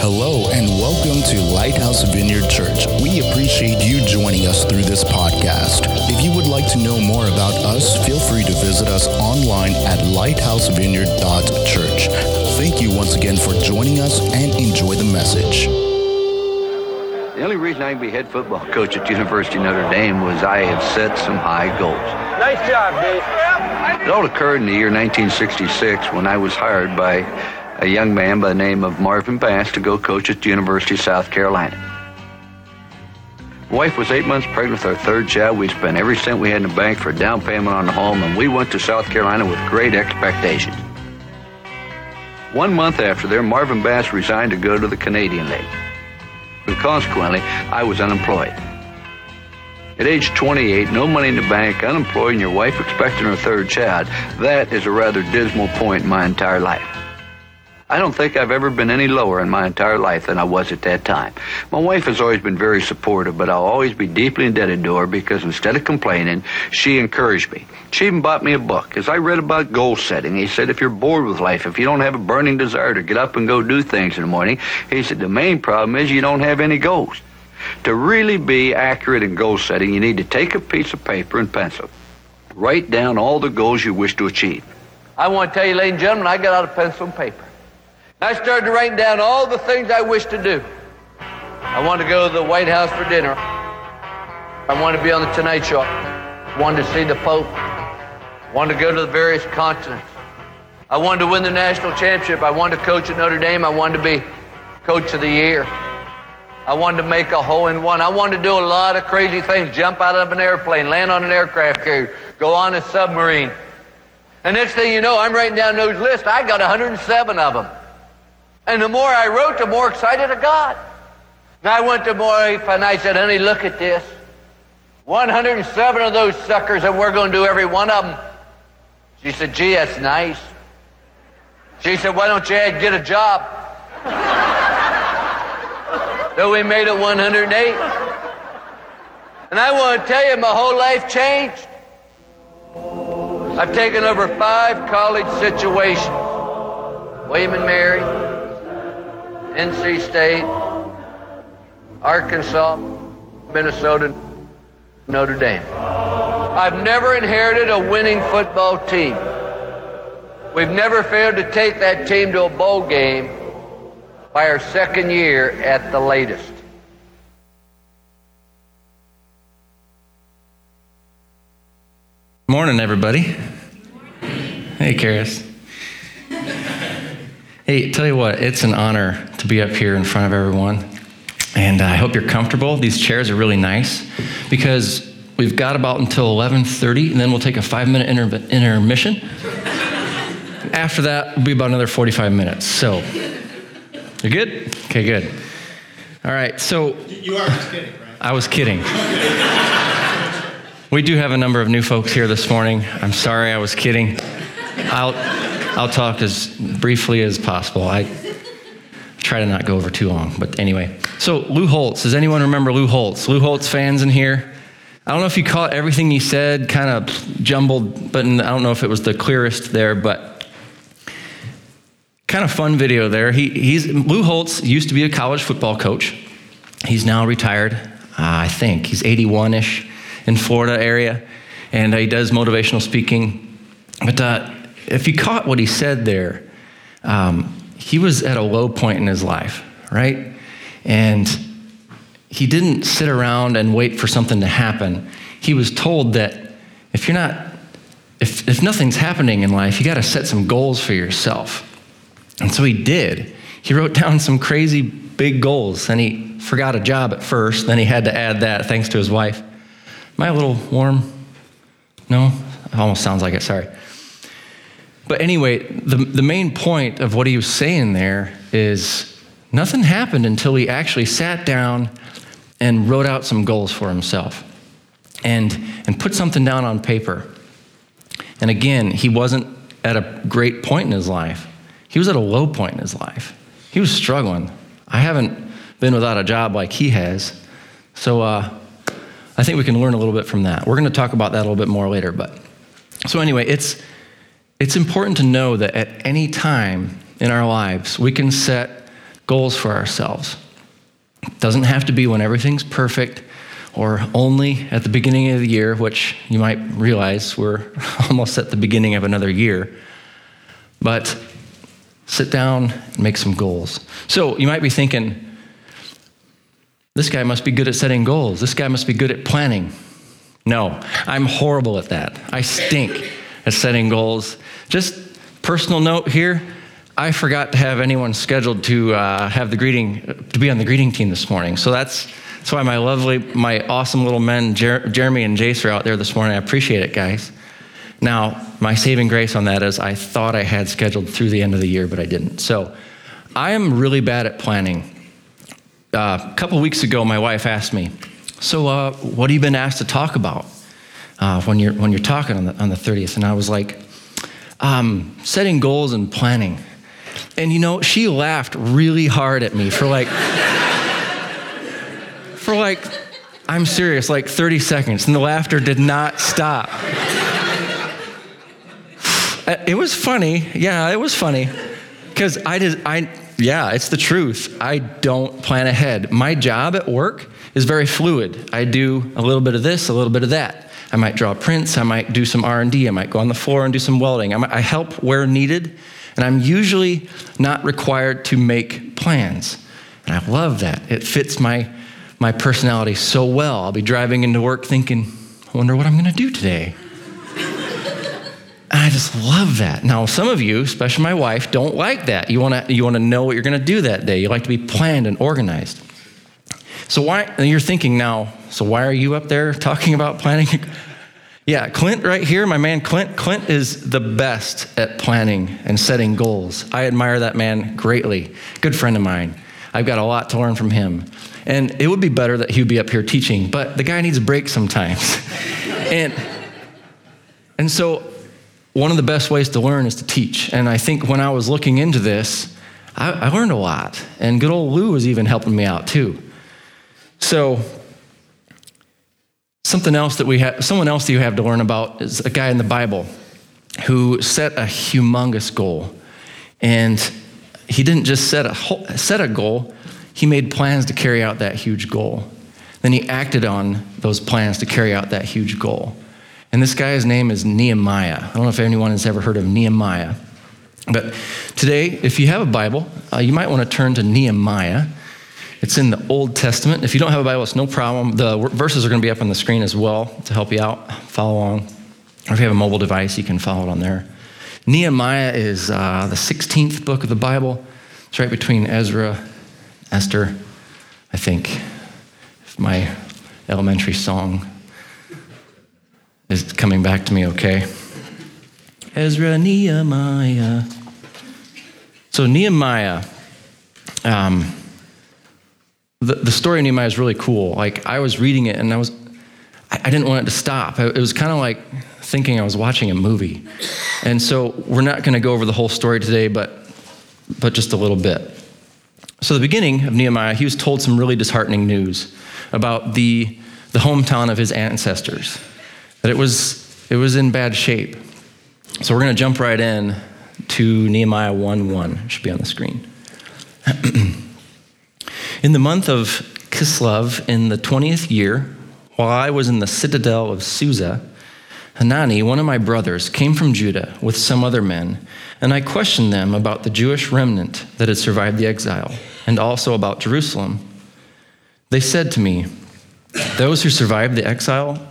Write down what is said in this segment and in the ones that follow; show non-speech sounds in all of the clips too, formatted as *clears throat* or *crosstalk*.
Hello and welcome to Lighthouse Vineyard Church. We appreciate you joining us through this podcast. If you would like to know more about us, feel free to visit us online at lighthousevineyard.church. Thank you once again for joining us and enjoy the message. The only reason I can be head football coach at University of Notre Dame was I have set some high goals. Nice job, Dave. It all occurred in the year 1966 when I was hired by a young man by the name of Marvin Bass to go coach at the University of South Carolina. Wife was eight months pregnant with our third child. We spent every cent we had in the bank for a down payment on the home, and we went to South Carolina with great expectations. One month after there, Marvin Bass resigned to go to the Canadian League. And consequently, I was unemployed. At age 28, no money in the bank, unemployed, and your wife expecting her third child, that is a rather dismal point in my entire life. I don't think I've ever been any lower in my entire life than I was at that time. My wife has always been very supportive, but I'll always be deeply indebted to her because instead of complaining, she encouraged me. She even bought me a book. As I read about goal setting, he said, if you're bored with life, if you don't have a burning desire to get up and go do things in the morning, he said, the main problem is you don't have any goals. To really be accurate in goal setting, you need to take a piece of paper and pencil. Write down all the goals you wish to achieve. I want to tell you, ladies and gentlemen, I got out a pencil and paper. I started writing down all the things I wish to do. I wanted to go to the White House for dinner. I wanted to be on the Tonight Show. I wanted to see the Pope. I wanted to go to the various continents. I wanted to win the national championship. I wanted to coach at Notre Dame. I wanted to be coach of the year. I wanted to make a hole in one. I wanted to do a lot of crazy things. Jump out of an airplane, land on an aircraft carrier, go on a submarine. And next thing you know, I'm writing down those lists. I got 107 of them. And the more I wrote, the more excited I got. And I went to my wife and I said, honey, look at this. 107 of those suckers, and we're going to do every one of them. She said, gee, that's nice. She said, why don't you get a job? *laughs* so we made it 108. And I want to tell you, my whole life changed. I've taken over five college situations. William and Mary, NC State, Arkansas, Minnesota, Notre Dame. I've never inherited a winning football team. We've never failed to take that team to a bowl game by our second year at the latest. Morning, everybody. Hey, Karis. Hey, tell you what, it's an honor to be up here in front of everyone. And I hope you're comfortable. These chairs are really nice because we've got about until 11:30 and then we'll take a 5-minute inter- intermission. After that, will be about another 45 minutes. So, you're good? Okay, good. All right. So You are just kidding, right? I was kidding. We do have a number of new folks here this morning. I'm sorry I was kidding. I'll, I'll talk as briefly as possible. I try to not go over too long, but anyway. So, Lou Holtz. Does anyone remember Lou Holtz? Lou Holtz fans in here? I don't know if you caught everything he said, kind of jumbled, but I don't know if it was the clearest there, but kind of fun video there. He, he's, Lou Holtz used to be a college football coach. He's now retired, uh, I think. He's 81 ish in Florida area, and he does motivational speaking. But uh, if you caught what he said there, um, he was at a low point in his life, right? And he didn't sit around and wait for something to happen. He was told that if you're not, if, if nothing's happening in life, you got to set some goals for yourself. And so he did. He wrote down some crazy big goals, and he forgot a job at first. Then he had to add that thanks to his wife. Am I a little warm? No? It almost sounds like it, sorry. But anyway, the, the main point of what he was saying there is nothing happened until he actually sat down and wrote out some goals for himself and, and put something down on paper. And again, he wasn't at a great point in his life, he was at a low point in his life. He was struggling. I haven't been without a job like he has. So uh, I think we can learn a little bit from that. We're going to talk about that a little bit more later. But so anyway, it's it's important to know that at any time in our lives we can set goals for ourselves. It doesn't have to be when everything's perfect or only at the beginning of the year, which you might realize we're *laughs* almost at the beginning of another year. But sit down and make some goals. So you might be thinking, this guy must be good at setting goals. This guy must be good at planning. No, I'm horrible at that. I stink at setting goals. Just personal note here I forgot to have anyone scheduled to uh, have the greeting, to be on the greeting team this morning. So that's, that's why my lovely, my awesome little men, Jer- Jeremy and Jace, are out there this morning. I appreciate it, guys. Now, my saving grace on that is I thought I had scheduled through the end of the year, but I didn't. So I am really bad at planning. Uh, a couple weeks ago, my wife asked me, So, uh, what have you been asked to talk about uh, when, you're, when you're talking on the, on the 30th? And I was like, um, Setting goals and planning. And you know, she laughed really hard at me for like, *laughs* for like, I'm serious, like 30 seconds. And the laughter did not stop. *sighs* Uh, it was funny. Yeah, it was funny. Because I did, I, yeah, it's the truth. I don't plan ahead. My job at work is very fluid. I do a little bit of this, a little bit of that. I might draw prints. I might do some R&D. I might go on the floor and do some welding. I, might, I help where needed, and I'm usually not required to make plans. And I love that. It fits my, my personality so well. I'll be driving into work thinking, I wonder what I'm going to do today. And I just love that. Now, some of you, especially my wife, don't like that. You want to you want to know what you're going to do that day. You like to be planned and organized. So why you're thinking now, so why are you up there *laughs* talking about planning? yeah, Clint right here, my man Clint, Clint is the best at planning and setting goals. I admire that man greatly. Good friend of mine. I've got a lot to learn from him. And it would be better that he would be up here teaching, but the guy needs a break sometimes. *laughs* and and so one of the best ways to learn is to teach. And I think when I was looking into this, I, I learned a lot. And good old Lou was even helping me out too. So, something else that we have, someone else that you have to learn about is a guy in the Bible who set a humongous goal. And he didn't just set a, set a goal, he made plans to carry out that huge goal. Then he acted on those plans to carry out that huge goal. And this guy's name is Nehemiah. I don't know if anyone has ever heard of Nehemiah. But today, if you have a Bible, uh, you might want to turn to Nehemiah. It's in the Old Testament. If you don't have a Bible, it's no problem. The verses are going to be up on the screen as well to help you out, follow along. Or if you have a mobile device, you can follow it on there. Nehemiah is uh, the 16th book of the Bible. It's right between Ezra, Esther, I think. My elementary song is coming back to me okay. Ezra, Nehemiah. So, Nehemiah, um, the, the story of Nehemiah is really cool. Like, I was reading it and I was, I, I didn't want it to stop. It was kind of like thinking I was watching a movie. And so, we're not going to go over the whole story today, but, but just a little bit. So, the beginning of Nehemiah, he was told some really disheartening news about the, the hometown of his ancestors that it was, it was in bad shape. So we're going to jump right in to Nehemiah 1 1. It should be on the screen. *clears throat* in the month of Kislev, in the 20th year, while I was in the citadel of Susa, Hanani, one of my brothers, came from Judah with some other men, and I questioned them about the Jewish remnant that had survived the exile, and also about Jerusalem. They said to me, Those who survived the exile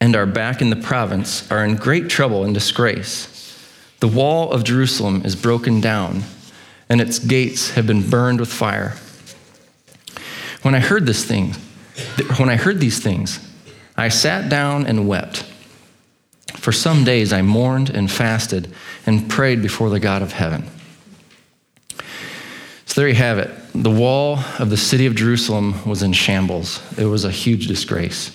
and are back in the province are in great trouble and disgrace. The wall of Jerusalem is broken down, and its gates have been burned with fire. When I heard this thing, when I heard these things, I sat down and wept. For some days I mourned and fasted and prayed before the God of heaven. So there you have it. The wall of the city of Jerusalem was in shambles. It was a huge disgrace.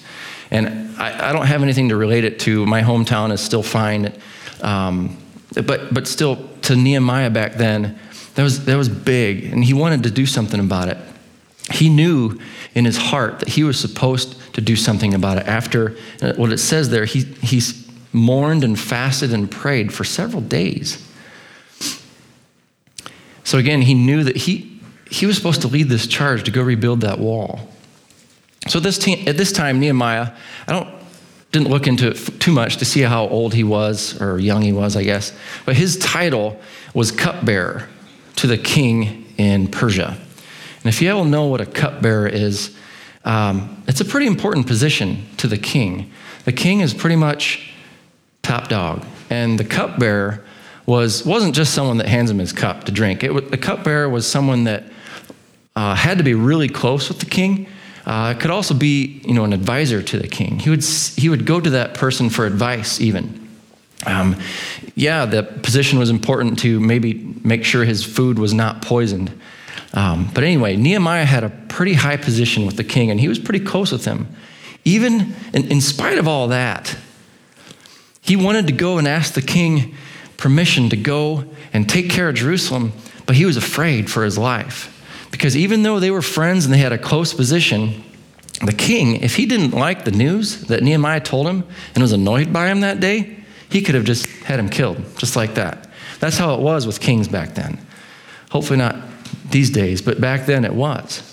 And I, I, don't have anything to relate it to. My hometown is still fine. Um, but, but still, to Nehemiah back then, that was, that was big. And he wanted to do something about it. He knew in his heart that he was supposed to do something about it. After uh, what it says there, he, he mourned and fasted and prayed for several days. So again, he knew that he, he was supposed to lead this charge to go rebuild that wall. So this at this time, Nehemiah, I don't didn't look into it too much to see how old he was or young he was, I guess. But his title was cupbearer to the king in Persia. And if you all know what a cupbearer is, um, it's a pretty important position to the king. The king is pretty much top dog, and the cupbearer was wasn't just someone that hands him his cup to drink. It, the cupbearer was someone that uh, had to be really close with the king uh, could also be, you know, an advisor to the king. He would, he would go to that person for advice, even. Um, yeah, the position was important to maybe make sure his food was not poisoned. Um, but anyway, Nehemiah had a pretty high position with the king, and he was pretty close with him. Even in, in spite of all that, he wanted to go and ask the king permission to go and take care of Jerusalem, but he was afraid for his life. Because even though they were friends and they had a close position, the king, if he didn't like the news that Nehemiah told him and was annoyed by him that day, he could have just had him killed, just like that. That's how it was with kings back then. Hopefully not these days, but back then it was.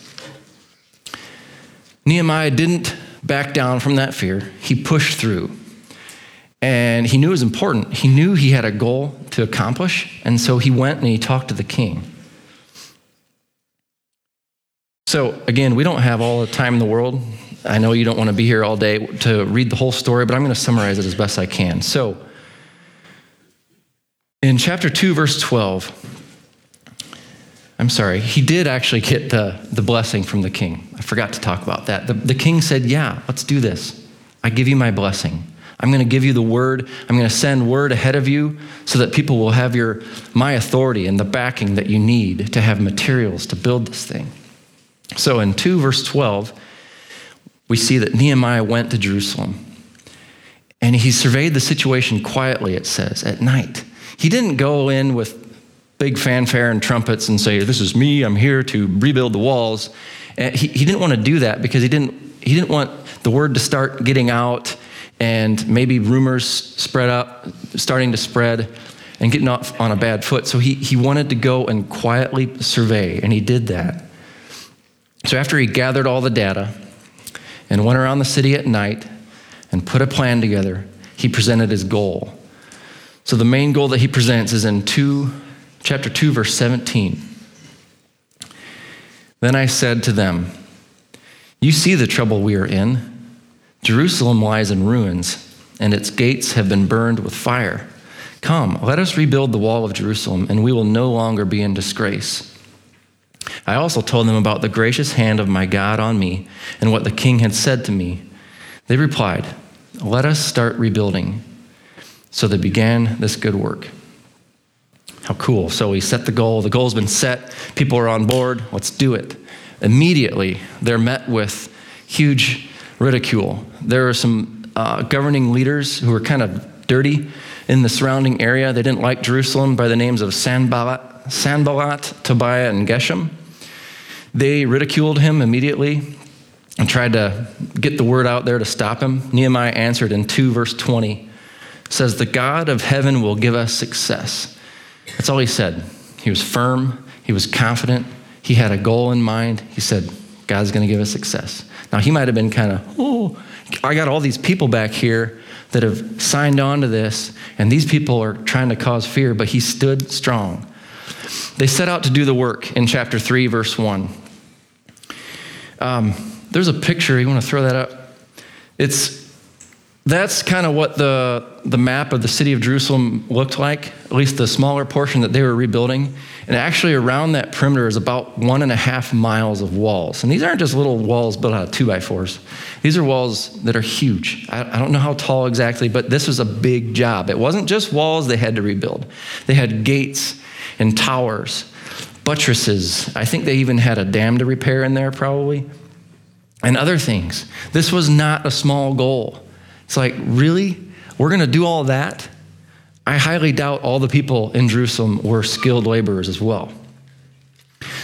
Nehemiah didn't back down from that fear, he pushed through. And he knew it was important. He knew he had a goal to accomplish, and so he went and he talked to the king. So, again, we don't have all the time in the world. I know you don't want to be here all day to read the whole story, but I'm going to summarize it as best I can. So, in chapter 2, verse 12, I'm sorry, he did actually get the, the blessing from the king. I forgot to talk about that. The, the king said, Yeah, let's do this. I give you my blessing. I'm going to give you the word. I'm going to send word ahead of you so that people will have your, my authority and the backing that you need to have materials to build this thing. So in 2 verse 12, we see that Nehemiah went to Jerusalem and he surveyed the situation quietly, it says, at night. He didn't go in with big fanfare and trumpets and say, This is me, I'm here to rebuild the walls. And he, he didn't want to do that because he didn't, he didn't want the word to start getting out and maybe rumors spread up, starting to spread and getting off on a bad foot. So he, he wanted to go and quietly survey, and he did that. So after he gathered all the data and went around the city at night and put a plan together, he presented his goal. So the main goal that he presents is in 2 chapter 2 verse 17. Then I said to them, You see the trouble we are in. Jerusalem lies in ruins, and its gates have been burned with fire. Come, let us rebuild the wall of Jerusalem, and we will no longer be in disgrace. I also told them about the gracious hand of my God on me and what the king had said to me. They replied, Let us start rebuilding. So they began this good work. How cool. So we set the goal. The goal's been set. People are on board. Let's do it. Immediately, they're met with huge ridicule. There are some uh, governing leaders who are kind of dirty in the surrounding area. They didn't like Jerusalem by the names of Sanballat, Sanballat, Tobiah, and Geshem. They ridiculed him immediately and tried to get the word out there to stop him. Nehemiah answered in 2 verse 20 says, The God of heaven will give us success. That's all he said. He was firm, he was confident, he had a goal in mind. He said, God's going to give us success. Now, he might have been kind of, oh, I got all these people back here that have signed on to this, and these people are trying to cause fear, but he stood strong. They set out to do the work in chapter 3, verse 1. Um, there's a picture, you want to throw that up? It's that's kind of what the, the map of the city of Jerusalem looked like, at least the smaller portion that they were rebuilding. And actually, around that perimeter is about one and a half miles of walls. And these aren't just little walls built out of two by fours, these are walls that are huge. I, I don't know how tall exactly, but this was a big job. It wasn't just walls they had to rebuild, they had gates and towers, buttresses. I think they even had a dam to repair in there, probably, and other things. This was not a small goal. It's like, really? We're going to do all that? I highly doubt all the people in Jerusalem were skilled laborers as well.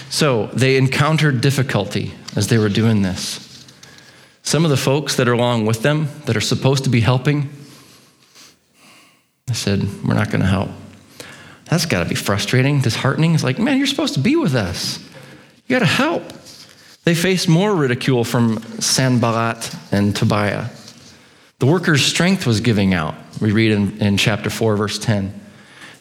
So they encountered difficulty as they were doing this. Some of the folks that are along with them, that are supposed to be helping, they said, We're not going to help. That's got to be frustrating, disheartening. It's like, man, you're supposed to be with us. You got to help. They faced more ridicule from Sanballat and Tobiah. The workers' strength was giving out. We read in, in chapter 4, verse 10.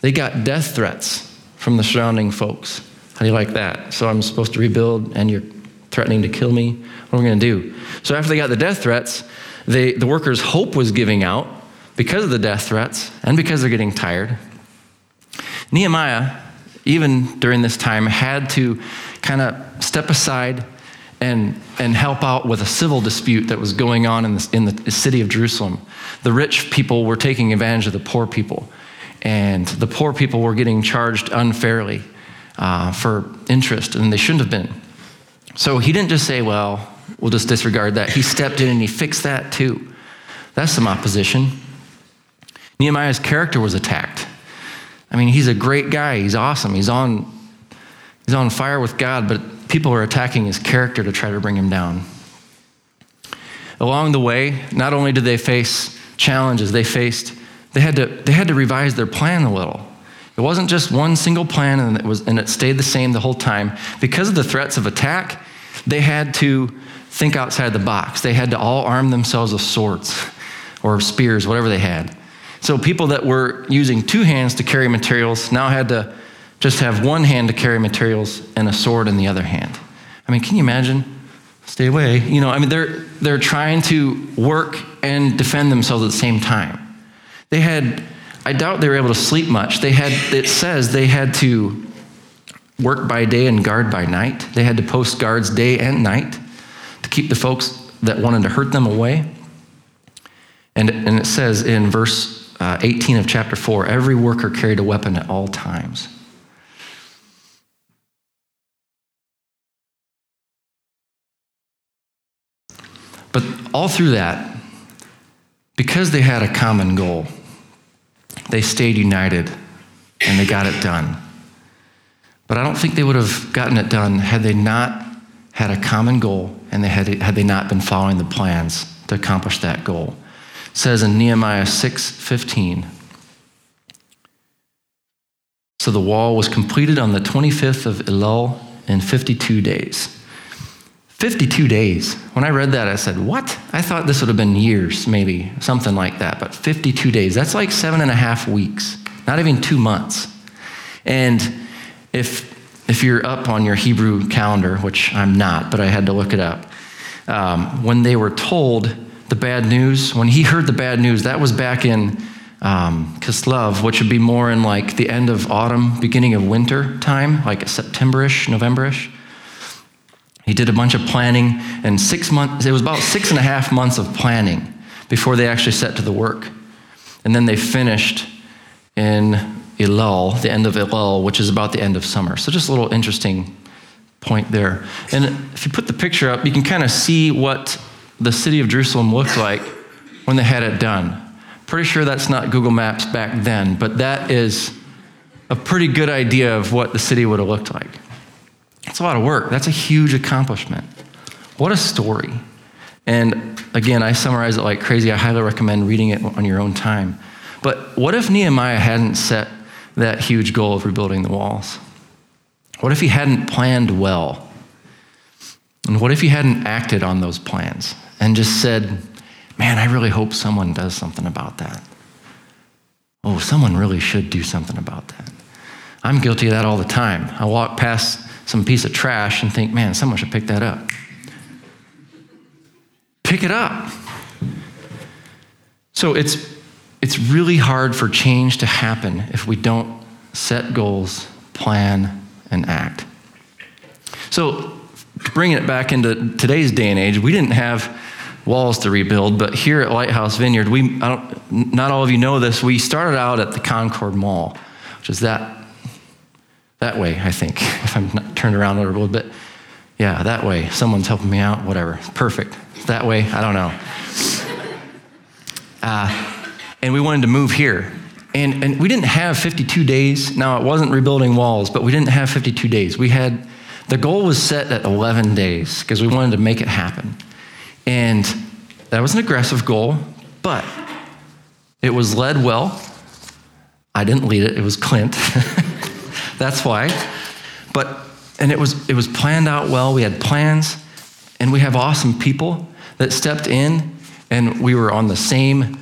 They got death threats from the surrounding folks. How do you like that? So I'm supposed to rebuild and you're threatening to kill me? What are we going to do? So after they got the death threats, they, the workers' hope was giving out because of the death threats and because they're getting tired. Nehemiah, even during this time, had to kind of step aside and, and help out with a civil dispute that was going on in the, in the city of Jerusalem. The rich people were taking advantage of the poor people, and the poor people were getting charged unfairly uh, for interest, and they shouldn't have been. So he didn't just say, well, we'll just disregard that. He stepped in and he fixed that too. That's some opposition. Nehemiah's character was attacked. I mean, he's a great guy. He's awesome. He's on, he's on fire with God, but people are attacking his character to try to bring him down. Along the way, not only did they face challenges, they faced, they had to, they had to revise their plan a little. It wasn't just one single plan and it, was, and it stayed the same the whole time. Because of the threats of attack, they had to think outside the box. They had to all arm themselves with swords or spears, whatever they had. So people that were using two hands to carry materials now had to just have one hand to carry materials and a sword in the other hand. I mean, can you imagine? Stay away. You know, I mean, they're, they're trying to work and defend themselves at the same time. They had, I doubt they were able to sleep much. They had, it says they had to work by day and guard by night. They had to post guards day and night to keep the folks that wanted to hurt them away. And, and it says in verse uh, 18 of chapter 4 every worker carried a weapon at all times. But all through that, because they had a common goal, they stayed united and they got it done. But I don't think they would have gotten it done had they not had a common goal and they had, had they not been following the plans to accomplish that goal says in Nehemiah 6:15. So the wall was completed on the 25th of Elul in 52 days. 52 days. When I read that, I said, What? I thought this would have been years, maybe, something like that. But 52 days, that's like seven and a half weeks, not even two months. And if, if you're up on your Hebrew calendar, which I'm not, but I had to look it up, um, when they were told the bad news, when he heard the bad news, that was back in um, Kislev, which would be more in like the end of autumn, beginning of winter time, like Septemberish, Novemberish. He did a bunch of planning, and six months, it was about six and a half months of planning before they actually set to the work. And then they finished in Elul, the end of Elul, which is about the end of summer. So just a little interesting point there. And if you put the picture up, you can kind of see what the city of Jerusalem looked like when they had it done. Pretty sure that's not Google Maps back then, but that is a pretty good idea of what the city would have looked like. It's a lot of work. That's a huge accomplishment. What a story. And again, I summarize it like crazy. I highly recommend reading it on your own time. But what if Nehemiah hadn't set that huge goal of rebuilding the walls? What if he hadn't planned well? And what if he hadn't acted on those plans? and just said, Man, I really hope someone does something about that. Oh, someone really should do something about that. I'm guilty of that all the time. I walk past some piece of trash and think, man, someone should pick that up. Pick it up. So it's, it's really hard for change to happen if we don't set goals, plan, and act. So, bringing it back into today's day and age, we didn't have walls to rebuild. But here at Lighthouse Vineyard, we not all of you know this. We started out at the Concord Mall, which is that that way, I think. *laughs* If I'm not turned around a little bit, yeah, that way. Someone's helping me out. Whatever. Perfect. That way. I don't know. Uh, and we wanted to move here. And, and we didn't have 52 days. Now, it wasn't rebuilding walls, but we didn't have 52 days. We had, the goal was set at 11 days because we wanted to make it happen. And that was an aggressive goal, but it was led well. I didn't lead it, it was Clint. *laughs* That's why. But and it was, it was planned out well. We had plans, and we have awesome people that stepped in, and we were on the same,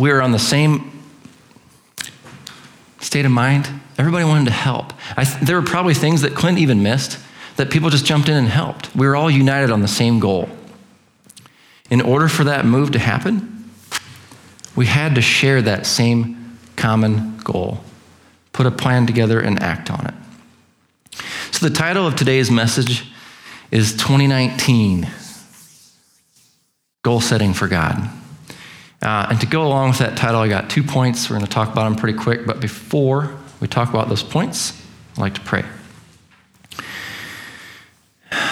we were on the same state of mind. Everybody wanted to help. I, there were probably things that Clint even missed that people just jumped in and helped. We were all united on the same goal. In order for that move to happen, we had to share that same common goal, put a plan together, and act on it. So, the title of today's message is 2019 Goal Setting for God. Uh, and to go along with that title, I got two points. We're going to talk about them pretty quick. But before we talk about those points, I'd like to pray.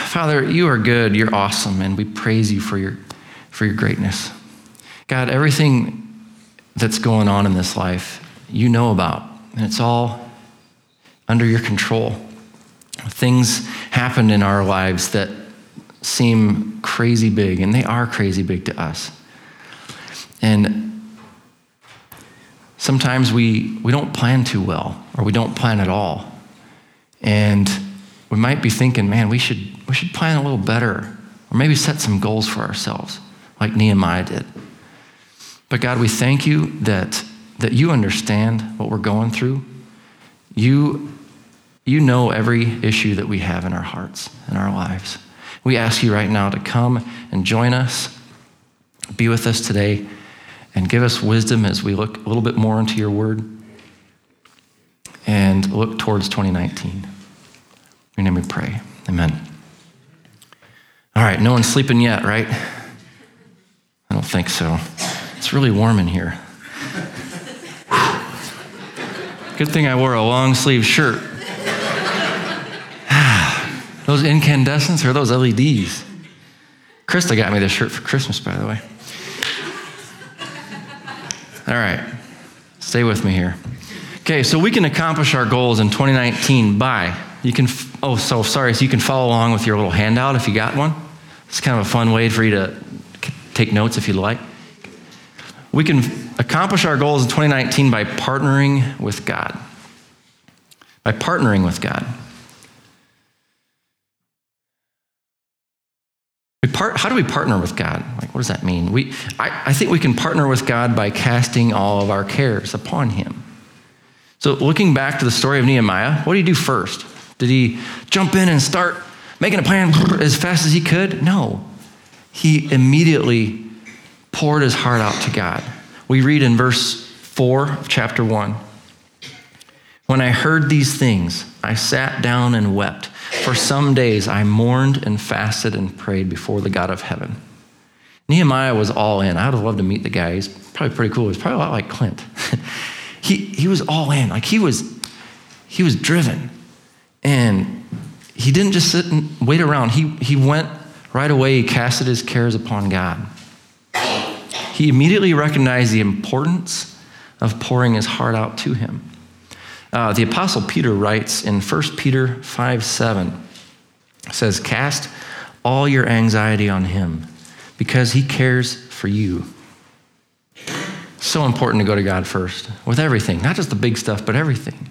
Father, you are good, you're awesome, and we praise you for your, for your greatness. God, everything that's going on in this life, you know about, and it's all under your control. Things happen in our lives that seem crazy big, and they are crazy big to us. And sometimes we, we don't plan too well, or we don't plan at all. And we might be thinking, man, we should, we should plan a little better, or maybe set some goals for ourselves, like Nehemiah did. But God, we thank you that, that you understand what we're going through. You, you know every issue that we have in our hearts, in our lives. We ask you right now to come and join us, be with us today and give us wisdom as we look a little bit more into your word and look towards 2019. In your name we pray. Amen. All right, no one's sleeping yet, right? I don't think so. It's really warm in here. Good thing I wore a long sleeve shirt. Those incandescents or those LEDs? Krista got me this shirt for Christmas, by the way. All right, stay with me here. Okay, so we can accomplish our goals in 2019 by, you can, oh, so sorry, so you can follow along with your little handout if you got one. It's kind of a fun way for you to take notes if you'd like. We can accomplish our goals in 2019 by partnering with God. By partnering with God. Part, how do we partner with God? Like, what does that mean? We, I, I think we can partner with God by casting all of our cares upon Him. So, looking back to the story of Nehemiah, what did he do first? Did he jump in and start making a plan as fast as he could? No. He immediately poured his heart out to God. We read in verse 4 of chapter 1 When I heard these things, I sat down and wept. For some days I mourned and fasted and prayed before the God of heaven. Nehemiah was all in. I would have loved to meet the guy. He's probably pretty cool. He's probably a lot like Clint. *laughs* he, he was all in. Like he was, he was driven. And he didn't just sit and wait around. He, he went right away, he casted his cares upon God. He immediately recognized the importance of pouring his heart out to him. Uh, the Apostle Peter writes in 1 Peter 5 7, says, Cast all your anxiety on him because he cares for you. So important to go to God first with everything, not just the big stuff, but everything.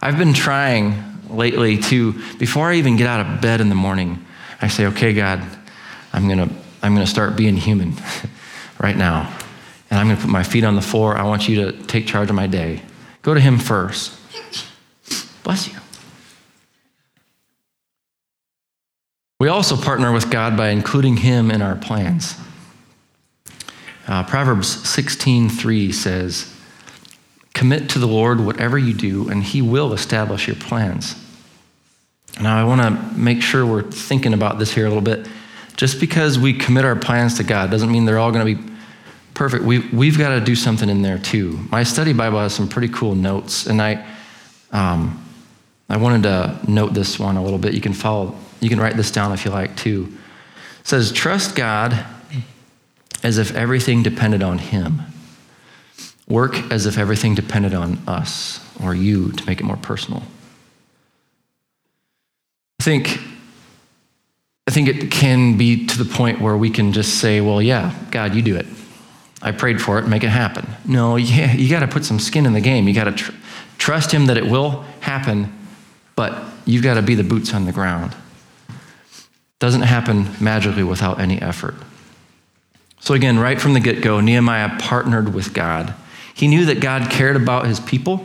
I've been trying lately to, before I even get out of bed in the morning, I say, okay, God, I'm going to I'm going to start being human *laughs* right now. And I'm going to put my feet on the floor. I want you to take charge of my day. Go to Him first. Bless you. We also partner with God by including Him in our plans. Uh, Proverbs 16:3 says, "Commit to the Lord whatever you do, and He will establish your plans." Now, I want to make sure we're thinking about this here a little bit. Just because we commit our plans to God doesn't mean they're all going to be perfect. We, we've got to do something in there too. My study Bible has some pretty cool notes, and I, um, I wanted to note this one a little bit. You can follow, you can write this down if you like too. It says, Trust God as if everything depended on Him. Work as if everything depended on us or you to make it more personal. I think, I think it can be to the point where we can just say, well, yeah, God, you do it. I prayed for it, make it happen. No, *laughs* yeah, you got to put some skin in the game. You got to tr- trust Him that it will happen but you've got to be the boots on the ground. Doesn't happen magically without any effort. So, again, right from the get go, Nehemiah partnered with God. He knew that God cared about his people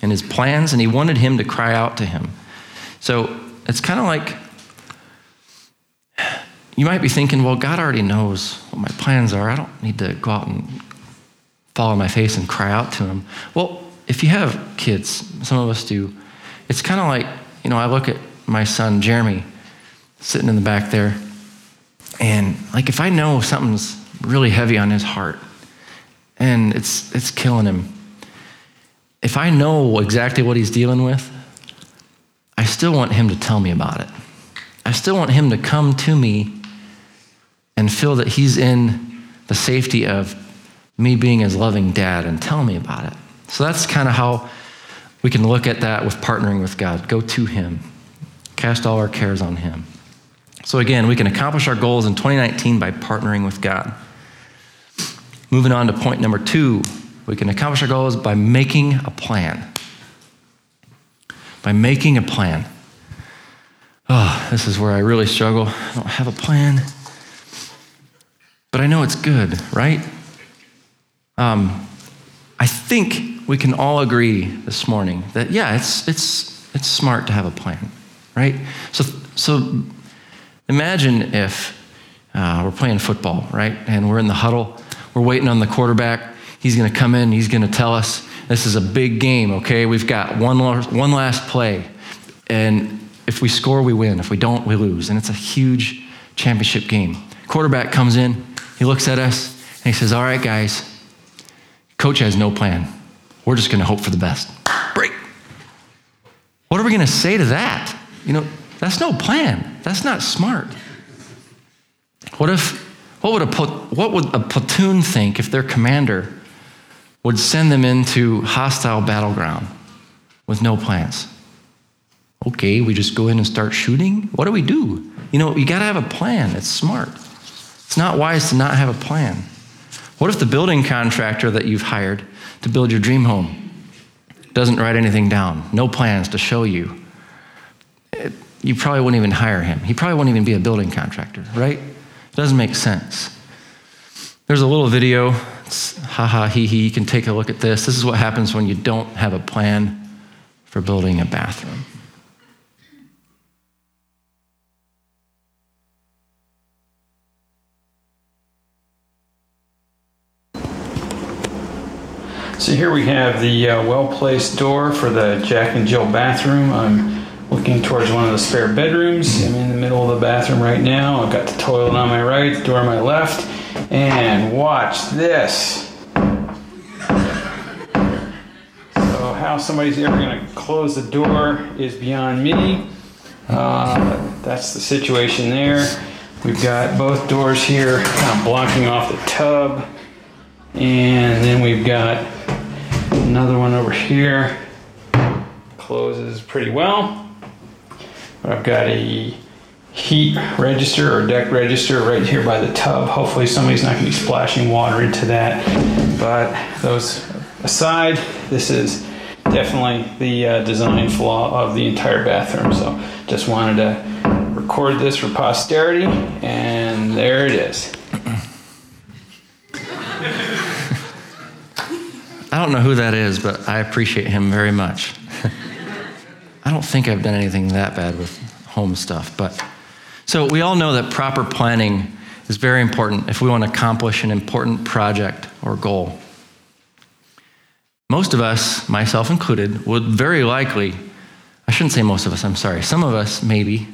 and his plans, and he wanted him to cry out to him. So, it's kind of like you might be thinking, well, God already knows what my plans are. I don't need to go out and fall on my face and cry out to him. Well, if you have kids, some of us do, it's kind of like, you know, I look at my son, Jeremy, sitting in the back there, and like if I know something's really heavy on his heart and it's, it's killing him, if I know exactly what he's dealing with, I still want him to tell me about it. I still want him to come to me and feel that he's in the safety of me being his loving dad and tell me about it. So that's kind of how we can look at that with partnering with God. Go to him, cast all our cares on him. So again, we can accomplish our goals in 2019 by partnering with God. Moving on to point number two, we can accomplish our goals by making a plan. By making a plan. Oh, this is where I really struggle. I don't have a plan. But I know it's good, right? Um, I think we can all agree this morning that, yeah, it's, it's, it's smart to have a plan, right? So, so imagine if uh, we're playing football, right? And we're in the huddle, we're waiting on the quarterback. He's going to come in, he's going to tell us this is a big game, okay? We've got one, one last play. And if we score, we win. If we don't, we lose. And it's a huge championship game. Quarterback comes in, he looks at us, and he says, All right, guys, coach has no plan. We're just going to hope for the best. Break. What are we going to say to that? You know, that's no plan. That's not smart. What if, what would a, what would a platoon think if their commander would send them into hostile battleground with no plans? Okay, we just go in and start shooting? What do we do? You know, you got to have a plan. It's smart. It's not wise to not have a plan. What if the building contractor that you've hired to build your dream home doesn't write anything down, no plans to show you? It, you probably wouldn't even hire him. He probably wouldn't even be a building contractor, right? It doesn't make sense. There's a little video. It's ha ha he he. You can take a look at this. This is what happens when you don't have a plan for building a bathroom. So here we have the uh, well-placed door for the Jack and Jill bathroom. I'm looking towards one of the spare bedrooms. I'm in the middle of the bathroom right now. I've got the toilet on my right, the door on my left, and watch this. So how somebody's ever going to close the door is beyond me. Uh, that's the situation there. We've got both doors here kind of blocking off the tub. And then we've got another one over here. Closes pretty well. But I've got a heat register or deck register right here by the tub. Hopefully somebody's not going to be splashing water into that. But those aside, this is definitely the uh, design flaw of the entire bathroom. So just wanted to record this for posterity, and there it is. I don't know who that is, but I appreciate him very much. I don't think I've done anything that bad with home stuff, but so we all know that proper planning is very important if we want to accomplish an important project or goal. Most of us, myself included, would very likely, I shouldn't say most of us, I'm sorry, some of us maybe,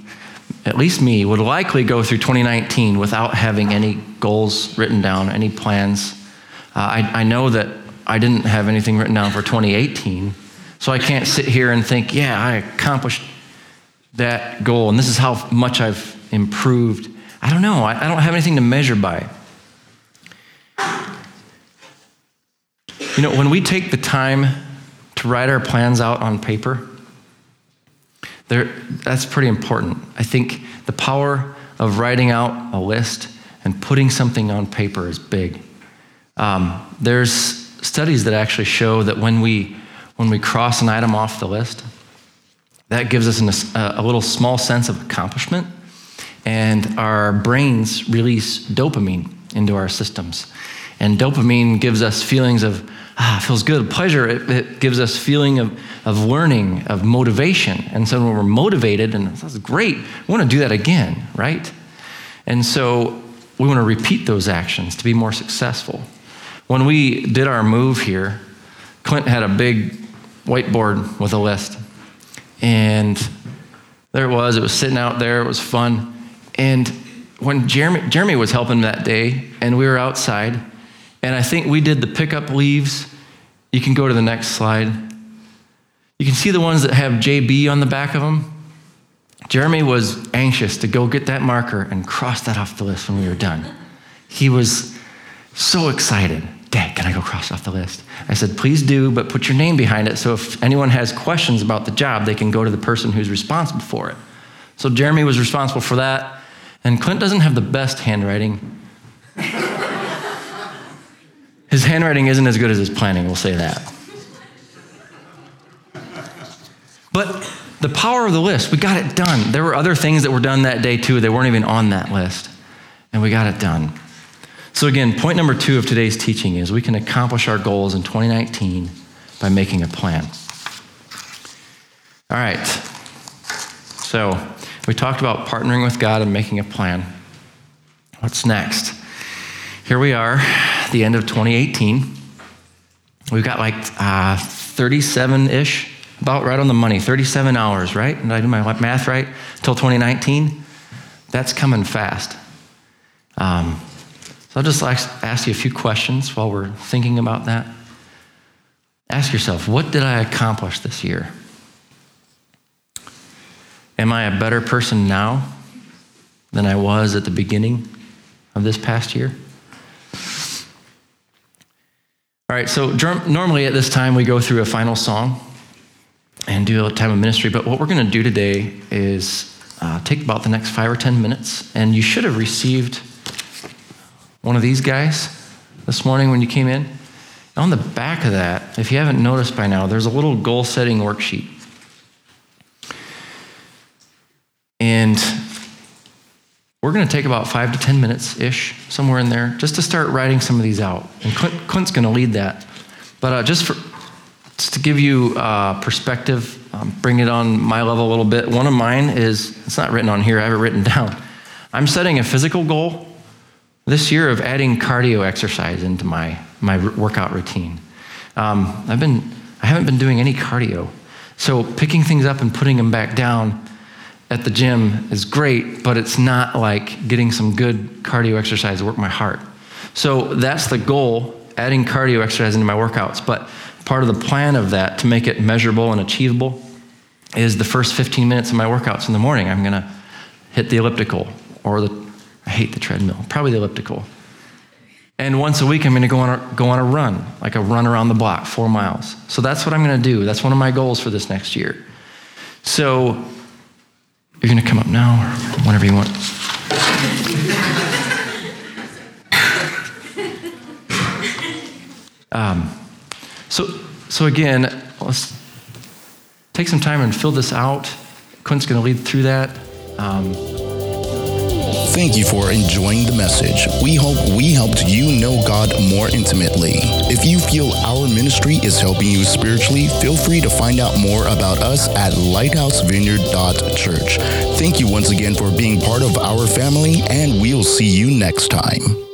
at least me, would likely go through 2019 without having any goals written down, any plans. Uh, I, I know that I didn't have anything written down for 2018. So I can't sit here and think, yeah, I accomplished that goal and this is how much I've improved. I don't know. I, I don't have anything to measure by. You know, when we take the time to write our plans out on paper, that's pretty important. I think the power of writing out a list and putting something on paper is big. Um, there's studies that actually show that when we when we cross an item off the list, That gives us an, a, little small sense of accomplishment, and our brains release dopamine into our systems. And dopamine gives us feelings of, ah, feels good, pleasure. It, it, gives us feeling of, of learning, of motivation. And so when we're motivated, and that's great, we want to do that again, right? And so we want to repeat those actions to be more successful. When we did our move here, Clint had a big whiteboard with a list. And there it was. It was sitting out there. It was fun. And when Jeremy, Jeremy was helping that day, and we were outside, and I think we did the pickup leaves. You can go to the next slide. You can see the ones that have JB on the back of them. Jeremy was anxious to go get that marker and cross that off the list when we were done. He was so excited. Dad, can I go cross off the list? I said, please do, but put your name behind it so if anyone has questions about the job, they can go to the person who's responsible for it. So Jeremy was responsible for that, and Clint doesn't have the best handwriting. *laughs* his handwriting isn't as good as his planning, we'll say that. But the power of the list, we got it done. There were other things that were done that day too, they weren't even on that list, and we got it done. So, again, point number two of today's teaching is we can accomplish our goals in 2019 by making a plan. All right. So, we talked about partnering with God and making a plan. What's next? Here we are, the end of 2018. We've got like 37 uh, ish, about right on the money, 37 hours, right? Did I do my math right? Till 2019? That's coming fast. Um, I'll just ask you a few questions while we're thinking about that. Ask yourself, what did I accomplish this year? Am I a better person now than I was at the beginning of this past year? All right, so normally at this time we go through a final song and do a time of ministry, but what we're going to do today is uh, take about the next five or 10 minutes, and you should have received one of these guys this morning when you came in. On the back of that, if you haven't noticed by now, there's a little goal setting worksheet. And we're going to take about five to 10 minutes ish, somewhere in there, just to start writing some of these out. And Clint, Clint's going to lead that. But uh, just, for, just to give you uh, perspective, um, bring it on my level a little bit, one of mine is it's not written on here, I have it written *laughs* down. I'm setting a physical goal this year of adding cardio exercise into my, my workout routine. Um, I've been, I haven't been doing any cardio. So picking things up and putting them back down at the gym is great, but it's not like getting some good cardio exercise to work my heart. So that's the goal, adding cardio exercise into my workouts. But part of the plan of that to make it measurable and achievable is the first 15 minutes of my workouts in the morning. I'm going to hit the elliptical or the I hate the treadmill, probably the elliptical. And once a week, I'm going to go on a, go on a run, like a run around the block, four miles. So that's what I'm going to do. That's one of my goals for this next year. So you're going to come up now or whenever you want. *laughs* um, so, so again, let's take some time and fill this out. Clint's going to lead through that. Um, Thank you for enjoying the message. We hope we helped you know God more intimately. If you feel our ministry is helping you spiritually, feel free to find out more about us at lighthousevineyard.church. Thank you once again for being part of our family, and we'll see you next time.